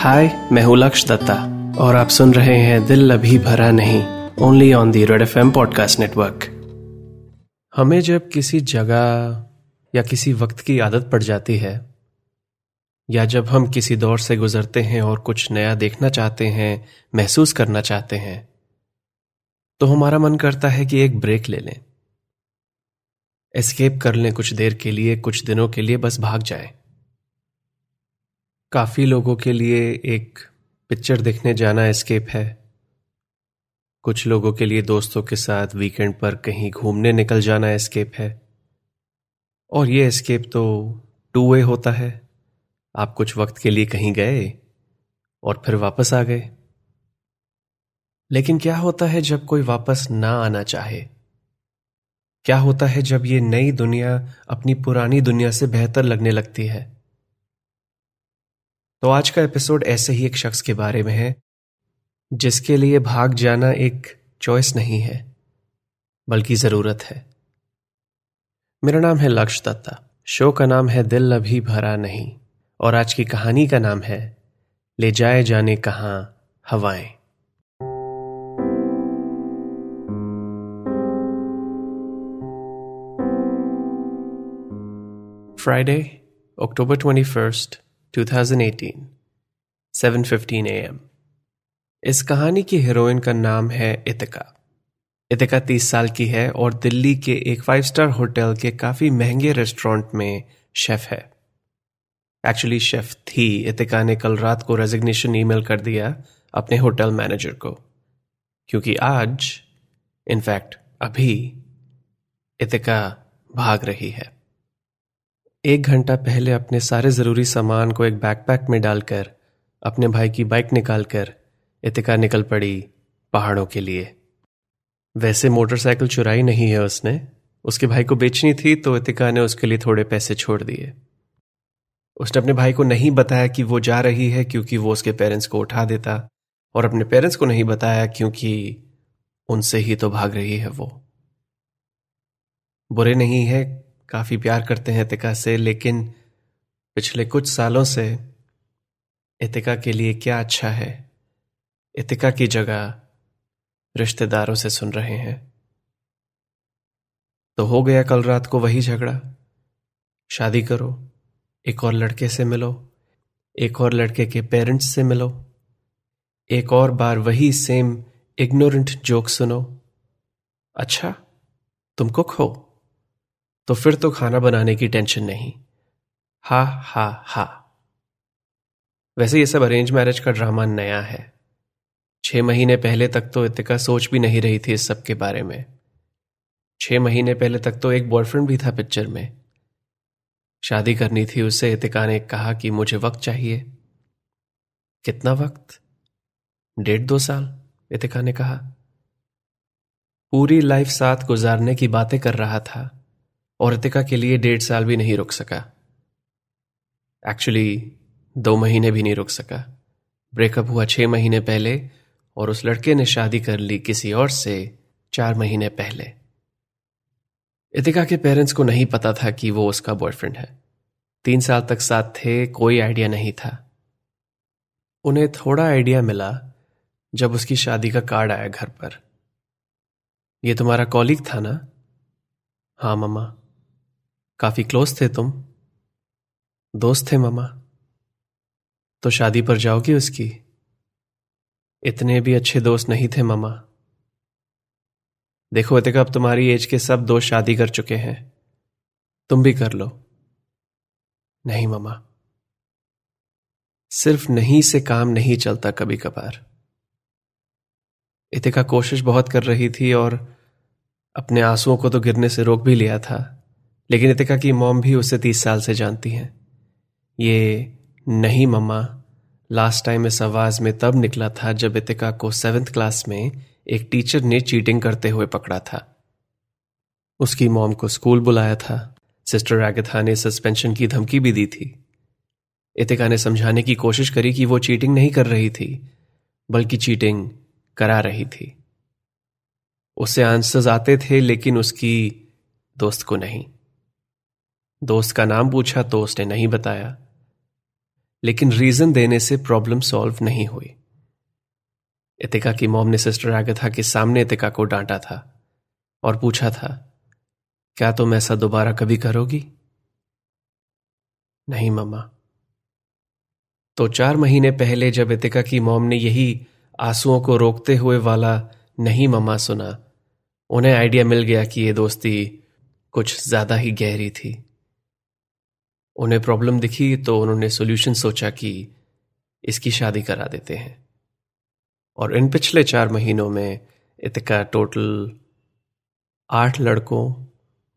हाय मैं हूँ लक्ष दत्ता, और आप सुन रहे हैं दिल अभी भरा नहीं only on the red F M podcast network हमें जब किसी जगह या किसी वक्त की आदत पड़ जाती है, या जब हम किसी दौर से गुजरते हैं और कुछ नया देखना चाहते हैं, महसूस करना चाहते हैं तो हमारा मन करता है कि एक ब्रेक ले लें एस्केप कर लें कुछ देर के लिए, कुछ दिनों के लिए, बस भाग जाएँ। काफ़ी लोगों के लिए एक पिक्चर देखने जाना एस्केप है। कुछ लोगों के लिए दोस्तों के साथ वीकेंड पर कहीं घूमने निकल जाना एस्केप है। और ये एस्केप तो टू वे होता है। आप कुछ वक्त के लिए कहीं गए और फिर वापस आ गए। लेकिन क्या होता है जब कोई वापस ना आना चाहे? क्या होता है जब ये नई दुनिया अपनी पुरानी दुनिया से बेहतर लगने लगती है? तो आज का एपिसोड ऐसे ही एक शख्स के बारे में है, जिसके लिए भाग जाना एक चॉइस नहीं है, बल्कि ज़रूरत है। मेरा नाम है लक्ष दत्ता। शो का नाम है दिल अभी भरा नहीं, और आज की कहानी का नाम है, ले जाए जाने कहा हवाएँ। Friday October twenty first 2018 7:15 AM इस कहानी की हीरोइन का नाम है इतिका। इतिका तीस साल की है और दिल्ली के एक फाइव स्टार होटल के काफ़ी महँगे रेस्टोरेंट में शेफ है। एक्चुअली शेफ थी। इतिका ने कल रात को रेजिग्नेशन ईमेल कर दिया अपने होटल मैनेजर को। क्योंकि आज इनफैक्ट अभी इतिका भाग रही है। एक घंटा पहले अपने सारे ज़रूरी सामान को एक बैकपैक में डालकर, अपने भाई की बाइक निकालकर, इतिका निकल पड़ी पहाड़ों के लिए। वैसे मोटरसाइकिल चुराई नहीं है उसने। उसके भाई को बेचनी थी तो इतिका ने उसके लिए थोड़े पैसे छोड़ दिए। उसने अपने भाई को नहीं बताया कि वो जा रही है क्योंकि वो उसके पेरेंट्स को उठा देता और अपने पेरेंट्स को नहीं बताया क्योंकि उनसे ही तो भाग रही है वो। बुरे नहीं है काफ़ी प्यार करते हैं इतिका से, लेकिन पिछले कुछ सालों से इतिका के लिए क्या अच्छा है? इतिका की जगह रिश्तेदारों से सुन रहे हैं। तो हो गया कल रात को वही झगड़ा। शादी करो, एक और लड़के से मिलो, एक और लड़के के पेरेंट्स से मिलो, एक और बार वही सेम इग्नोरेंट जोक सुनो। अच्छा तुम कुक हो? तो फिर तो खाना बनाने की टेंशन नहीं। हा हा हा। वैसे ये सब अरेंज मैरिज का ड्रामा नया है। छह महीने पहले तक तो इतिका सोच भी नहीं रही थी इस सब के बारे में। छह महीने पहले तक तो एक बॉयफ्रेंड भी था पिक्चर में। शादी करनी थी उससे इतिका ने कहा कि मुझे वक्त चाहिए। कितना वक्त? डेढ़ दो साल, इतिका ने कहा। पूरी लाइफ साथ गुजारने की बातें कर रहा था। और रितिका के लिए डेढ़ साल भी नहीं रुक सका। एक्चुअली दो महीने भी नहीं रुक सका। ब्रेकअप हुआ छह महीने पहले और उस लड़के ने शादी कर ली किसी और से चार महीने पहले। इतिका के पेरेंट्स को नहीं पता था कि वो उसका बॉयफ्रेंड है। तीन साल तक साथ थे, कोई आइडिया नहीं था। उन्हें थोड़ा आइडिया मिला जब उसकी शादी का कार्ड आया घर पर। यह तुम्हारा कॉलिग था ना? हाँ मम्मा। काफ़ी क्लोज थे तुम। दोस्त थे मामा। तो शादी पर जाओगी उसकी? इतने भी अच्छे दोस्त नहीं थे मामा। देखो इतिका अब तुम्हारी एज के सब दोस्त शादी कर चुके हैं। तुम भी कर लो। नहीं मामा। सिर्फ़ नहीं से काम नहीं चलता कभी कभार इतिका कोशिश बहुत कर रही थी और अपने आंसुओं को तो गिरने से रोक भी लिया था। लेकिन इतिका की मॉम भी उसे तीस साल से जानती हैं। ये नहीं, मम्मा। लास्ट टाइम इस आवाज़ में तब निकला था जब इतिका को सेवेंथ क्लास में एक टीचर ने चीटिंग करते हुए पकड़ा था। उसकी मॉम को स्कूल बुलाया था। सिस्टर एगथा ने सस्पेंशन की धमकी भी दी थी। इतिका ने समझाने की कोशिश करी कि वो चीटिंग नहीं कर रही थी, बल्कि चीटिंग करा रही थी। उसे आंसर्स आते थे, लेकिन उसकी दोस्त को नहीं। दोस्त का नाम पूछा तो उसने नहीं बताया। लेकिन रीजन देने से प्रॉब्लम सॉल्व नहीं हुई। इतिका की मॉम ने सिस्टर आगथा के सामने इतिका को डांटा था और पूछा था, क्या तुम ऐसा दोबारा कभी करोगी? नहीं, मम्मा। तो चार महीने पहले जब इतिका की मॉम ने यही आंसुओं को रोकते हुए वाला, नहीं, मम्मा, सुना, उन्हें आइडिया मिल गया कि ये दोस्ती कुछ ज़्यादा ही गहरी थी। उन्हें प्रॉब्लम दिखी तो उन्होंने सोल्यूशन सोचा कि इसकी शादी करा देते हैं। और इन पिछले चार महीनों में इतिका टोटल आठ लड़कों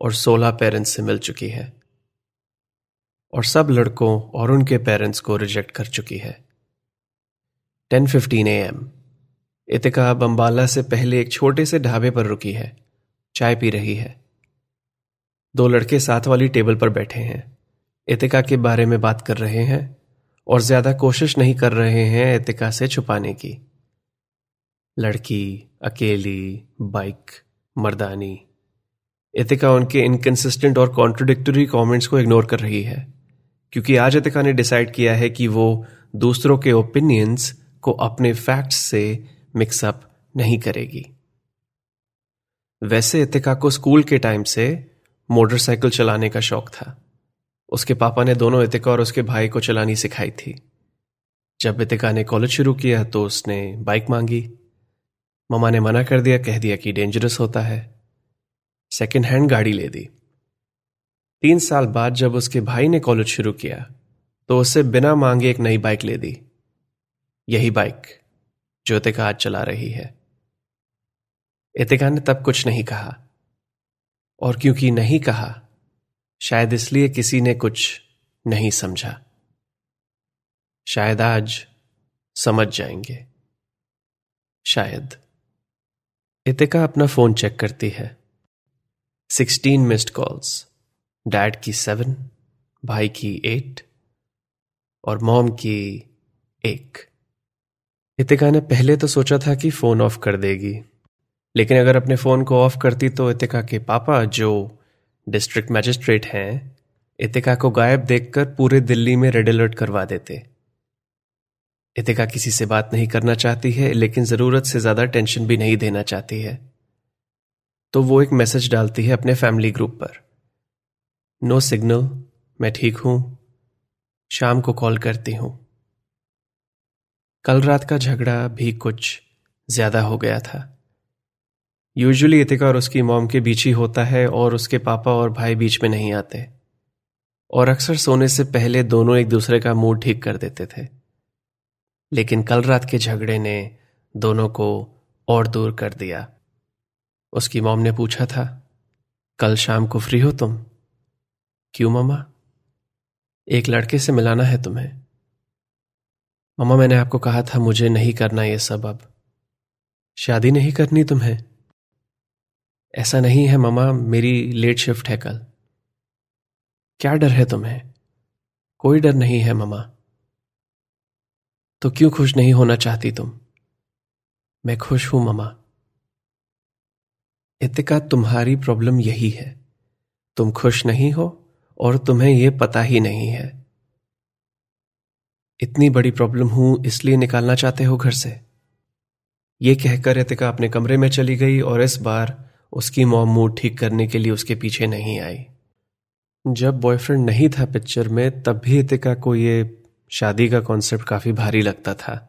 और सोलह पेरेंट्स से मिल चुकी है। और सब लड़कों और उनके पेरेंट्स को रिजेक्ट कर चुकी है। Ten fifteen A M Itika Bambala से पहले एक छोटे से ढाबे पर रुकी है, चाय पी रही है। दो लड़के साथ वाली टेबल पर बैठे हैं। इतिका के बारे में बात कर रहे हैं और ज़्यादा कोशिश नहीं कर रहे हैं इतिका से छुपाने की। लड़की, अकेली, बाइक, मर्दानी। इतिका उनके इनकन्सिस्टेंट और कॉन्ट्रोडिक्टरी कमेंट्स को इग्नोर कर रही है, क्योंकि आज इतिका ने डिसाइड किया है कि वो दूसरों के ओपिनियंस को अपने फैक्ट्स से मिक्सअप नहीं करेगी। वैसे इतिका को स्कूल के टाइम से मोटरसाइकिल चलाने का शौक था। उसके पापा ने दोनों इतिका और उसके भाई को चलानी सिखाई थी। जब इतिका ने कॉलेज शुरू किया तो उसने बाइक मांगी। ममा ने मना कर दिया, कह दिया कि डेंजरस होता है। सेकेंड हैंड गाड़ी ले दी। तीन साल बाद जब उसके भाई ने कॉलेज शुरू किया तो उसे बिना मांगे एक नई बाइक ले दी। यही बाइक जो इतिका आज चला रही है। इतिका ने तब कुछ नहीं कहा। और क्योंकि नहीं कहा शायद इसलिए किसी ने कुछ नहीं समझा। शायद आज समझ जाएँगे। शायद। इतिका अपना फ़ोन चेक करती है। सिक्सटीन मिस्ड कॉल्स डैड की सेवन भाई की एट और मॉम की एक। इतिका ने पहले तो सोचा था कि फ़ोन ऑफ़ कर देगी, लेकिन अगर अपने फ़ोन को ऑफ़ करती तो इतिका के पापा, जो डिस्ट्रिक्ट मैजिस्ट्रेट हैं इतिका को गायब देखकर पूरे दिल्ली में रेड अलर्ट करवा देते। इतिका किसी से बात नहीं करना चाहती है, लेकिन ज़रूरत से ज़्यादा टेंशन भी नहीं देना चाहती है। तो वो एक मैसेज डालती है अपने फैमिली ग्रुप पर। नो सिग्नल मैं ठीक हूँ। शाम को कॉल करती हूँ। कल रात का झगड़ा भी कुछ ज़्यादा हो गया था। यूजुअली इतिका और उसकी मॉम के बीच ही होता है और उसके पापा और भाई बीच में नहीं आते। और अक्सर सोने से पहले दोनों एक दूसरे का मूड ठीक कर देते थे। लेकिन कल रात के झगड़े ने दोनों को और दूर कर दिया। उसकी मॉम ने पूछा था, कल शाम को फ्री हो तुम? क्यों मामा एक लड़के से मिलाना है तुम्हें? मामा मैंने आपको कहा था मुझे नहीं करना ये सब अब। शादी नहीं करनी तुम्हें? ऐसा नहीं है ममा मेरी लेट शिफ्ट है कल। क्या डर है तुम्हें? कोई डर नहीं है ममा तो क्यों खुश नहीं होना चाहती तुम? मैं खुश हूँ ममा इतिका तुम्हारी प्रॉब्लम यही है। तुम खुश नहीं हो और तुम्हें यह पता ही नहीं है। इतनी बड़ी प्रॉब्लम हूँ, इसलिए निकालना चाहते हो घर से? यह कहकर इतिका अपने कमरे में चली गई और इस बार उसकी मॉम मूड ठीक करने के लिए उसके पीछे नहीं आई। जब बॉयफ्रेंड नहीं था पिक्चर में, तब भी इतिका को यह शादी का कॉन्सेप्ट काफ़ी भारी लगता था।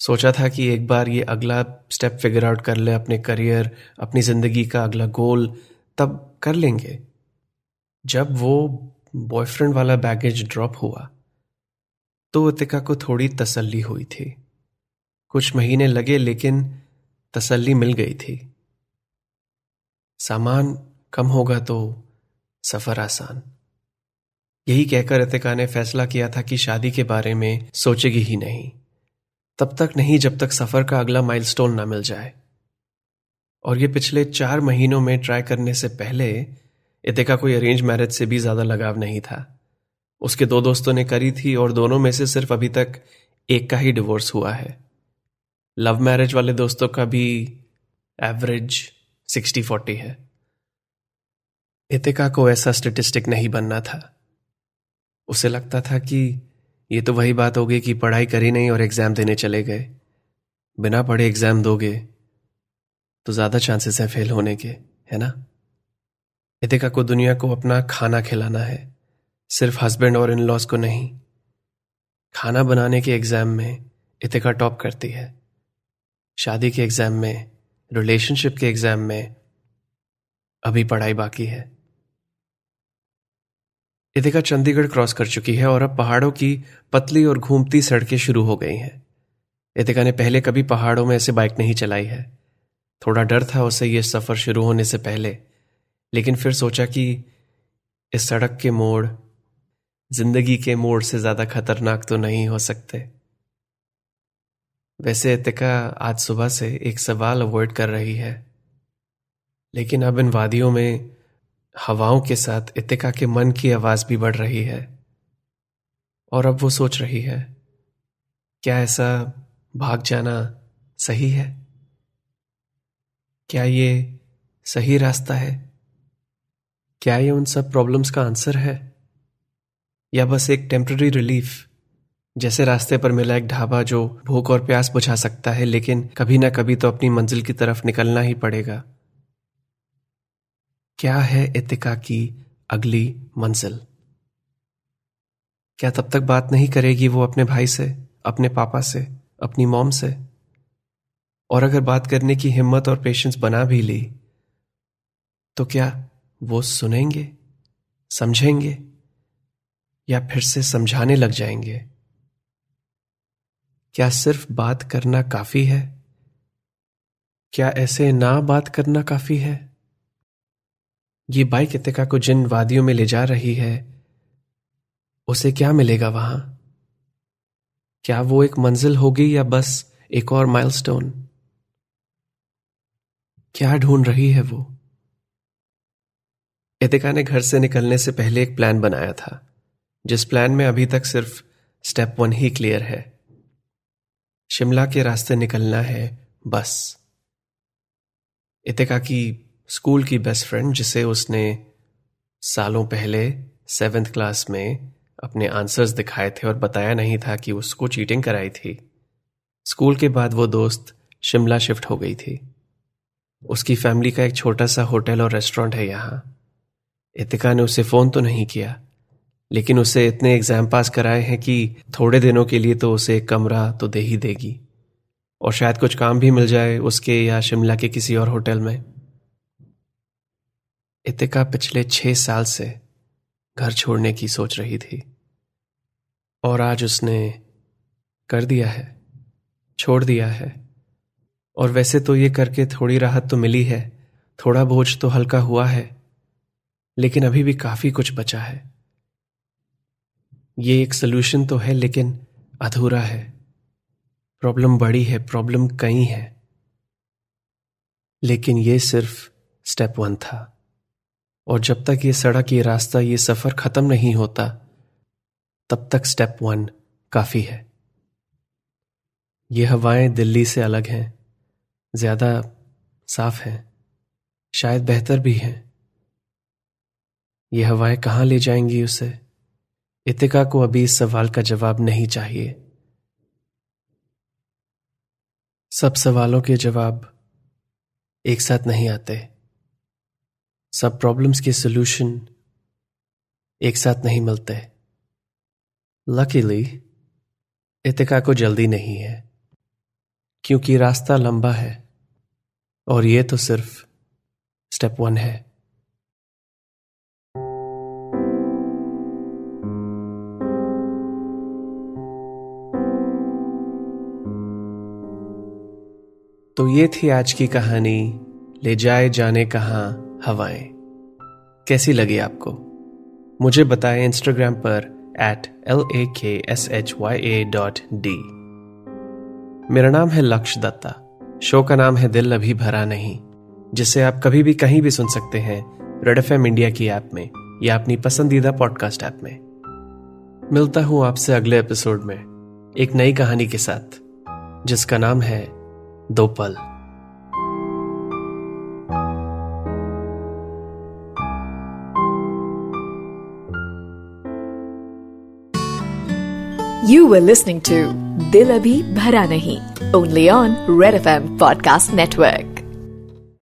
सोचा था कि एक बार ये अगला स्टेप फिगर आउट कर ले, अपने करियर अपनी ज़िंदगी का अगला गोल तब कर लेंगे। जब वो बॉयफ्रेंड वाला बैगेज ड्रॉप हुआ तो इतिका को थोड़ी तसल्ली हुई थी। कुछ महीने लगे, लेकिन तसल्ली मिल गई थी। सामान कम होगा तो सफ़र आसान। यही कहकर अतिका ने फैसला किया था कि शादी के बारे में सोचेगी ही नहीं। तब तक नहीं, जब तक सफ़र का अगला माइलस्टोन ना मिल जाए। और ये पिछले चार महीनों में ट्राई करने से पहले इतिका कोई अरेंज मैरिज से भी ज़्यादा लगाव नहीं था। उसके दो दोस्तों ने करी थी और दोनों में से सिर्फ़ अभी तक एक का ही डिवोर्स हुआ है। लव मैरिज वाले दोस्तों का भी एवरेज सिक्सटी फोर्टी है। इतिका को ऐसा स्टेटिस्टिक नहीं बनना था। उसे लगता था कि ये तो वही बात होगी कि पढ़ाई करी नहीं और एग्ज़ाम देने चले गए। बिना पढ़े एग्ज़ाम दोगे तो ज़्यादा चांसेस है फेल होने के, है ना? इतिका को दुनिया को अपना खाना खिलाना है। सिर्फ़ हस्बैंड और इन लॉज को नहीं। खाना बनाने के एग्ज़ाम में इतिका टॉप करती है। शादी के एग्ज़ाम में रिलेशनशिप के एग्ज़ाम में अभी पढ़ाई बाकी है। इतिका चंडीगढ़ क्रॉस कर चुकी है और अब पहाड़ों की पतली और घूमती सड़कें शुरू हो गई हैं। इतिका ने पहले कभी पहाड़ों में ऐसे बाइक नहीं चलाई है। थोड़ा डर था उसे यह सफ़र शुरू होने से पहले, लेकिन फिर सोचा कि इस सड़क के मोड़, ज़िंदगी के मोड़ से ज़्यादा खतरनाक तो नहीं हो सकते। वैसे इतिका आज सुबह से एक सवाल अवॉइड कर रही है। लेकिन अब इन वादियों में हवाओं के साथ इतिका के मन की आवाज़ भी बढ़ रही है। और अब वो सोच रही है, क्या ऐसा भाग जाना सही है? क्या ये सही रास्ता है? क्या ये उन सब प्रॉब्लम्स का आंसर है? या बस एक टेम्पररी रिलीफ जैसे रास्ते पर मिला एक ढाबा जो भूख और प्यास बुझा सकता है, लेकिन कभी ना कभी तो अपनी मंजिल की तरफ़ निकलना ही पड़ेगा। क्या है इतिका की अगली मंजिल? क्या तब तक बात नहीं करेगी वो अपने भाई से, अपने पापा से, अपनी मॉम से? और अगर बात करने की हिम्मत और पेशेंस बना भी ली तो क्या वो सुनेंगे, समझेंगे, या फिर से समझाने लग जाएँगे? क्या सिर्फ़ बात करना काफ़ी है? क्या ऐसे ना बात करना काफ़ी है? ये बाइक इतिका को जिन वादियों में ले जा रही है, उसे क्या मिलेगा वहाँ? क्या वो एक मंजिल होगी या बस एक और माइलस्टोन? क्या ढूंढ रही है वो? इतिका ने घर से निकलने से पहले एक प्लान बनाया था, जिस प्लान में अभी तक सिर्फ़ स्टेप वन ही क्लियर है। शिमला के रास्ते निकलना है, बस। इतिका की स्कूल की बेस्ट फ्रेंड जिसे उसने सालों पहले सेवेंथ क्लास में अपने आंसर्स दिखाए थे और बताया नहीं था कि उसको चीटिंग कराई थी। स्कूल के बाद वो दोस्त शिमला शिफ्ट हो गई थी। उसकी फैमिली का एक छोटा सा होटल और रेस्टोरेंट है यहाँ। इतिका ने उसे फ़ोन तो नहीं किया। लेकिन उसे इतने एग्ज़ाम पास कराए हैं कि थोड़े दिनों के लिए तो उसे कमरा तो दे ही देगी। और शायद कुछ काम भी मिल जाए उसके या शिमला के किसी और होटल में। इतिका पिछले छह साल से घर छोड़ने की सोच रही थी। और आज उसने कर दिया है, छोड़ दिया है। और वैसे तो ये करके थोड़ी राहत तो मिली है, थोड़ा बोझ तो हल्का हुआ है, लेकिन अभी भी काफ़ी कुछ बचा है। ये एक सोल्यूशन तो है, लेकिन अधूरा है। प्रॉब्लम बड़ी है प्रॉब्लम कई है। लेकिन ये सिर्फ़ स्टेप वन था। और जब तक ये सड़क, ये रास्ता, ये सफ़र खत्म नहीं होता, तब तक स्टेप वन काफ़ी है। ये हवाएँ दिल्ली से अलग हैं, ज़्यादा साफ़ हैं, शायद बेहतर भी हैं। ये हवाएँ कहाँ ले जाएँगी उसे? इतिका को अभी इस सवाल का जवाब नहीं चाहिए। सब सवालों के जवाब एक साथ नहीं आते। सब प्रॉब्लम्स के सॉल्यूशन एक साथ नहीं मिलते। लकीली इतिका को जल्दी नहीं है, क्योंकि रास्ता लंबा है और ये तो सिर्फ़ स्टेप वन है। तो ये थी आज की कहानी, ले जाए जाने कहा हवाएँ। कैसी लगी आपको? मुझे बताएँ इंस्टाग्राम पर at L A K S H Y A dot D मेरा नाम है लक्ष्य दत्ता। शो का नाम है दिल अभी भरा नहीं, जिसे आप कभी भी कहीं भी सुन सकते हैं रेड एफ़ एम इंडिया की ऐप में या अपनी पसंदीदा पॉडकास्ट ऐप में। मिलता हूँ आपसे अगले एपिसोड में, एक नई कहानी के साथ, जिसका नाम है दो पल। यू वर लिस्निंग टू दिल अभी भरा नहीं only on red F M podcast network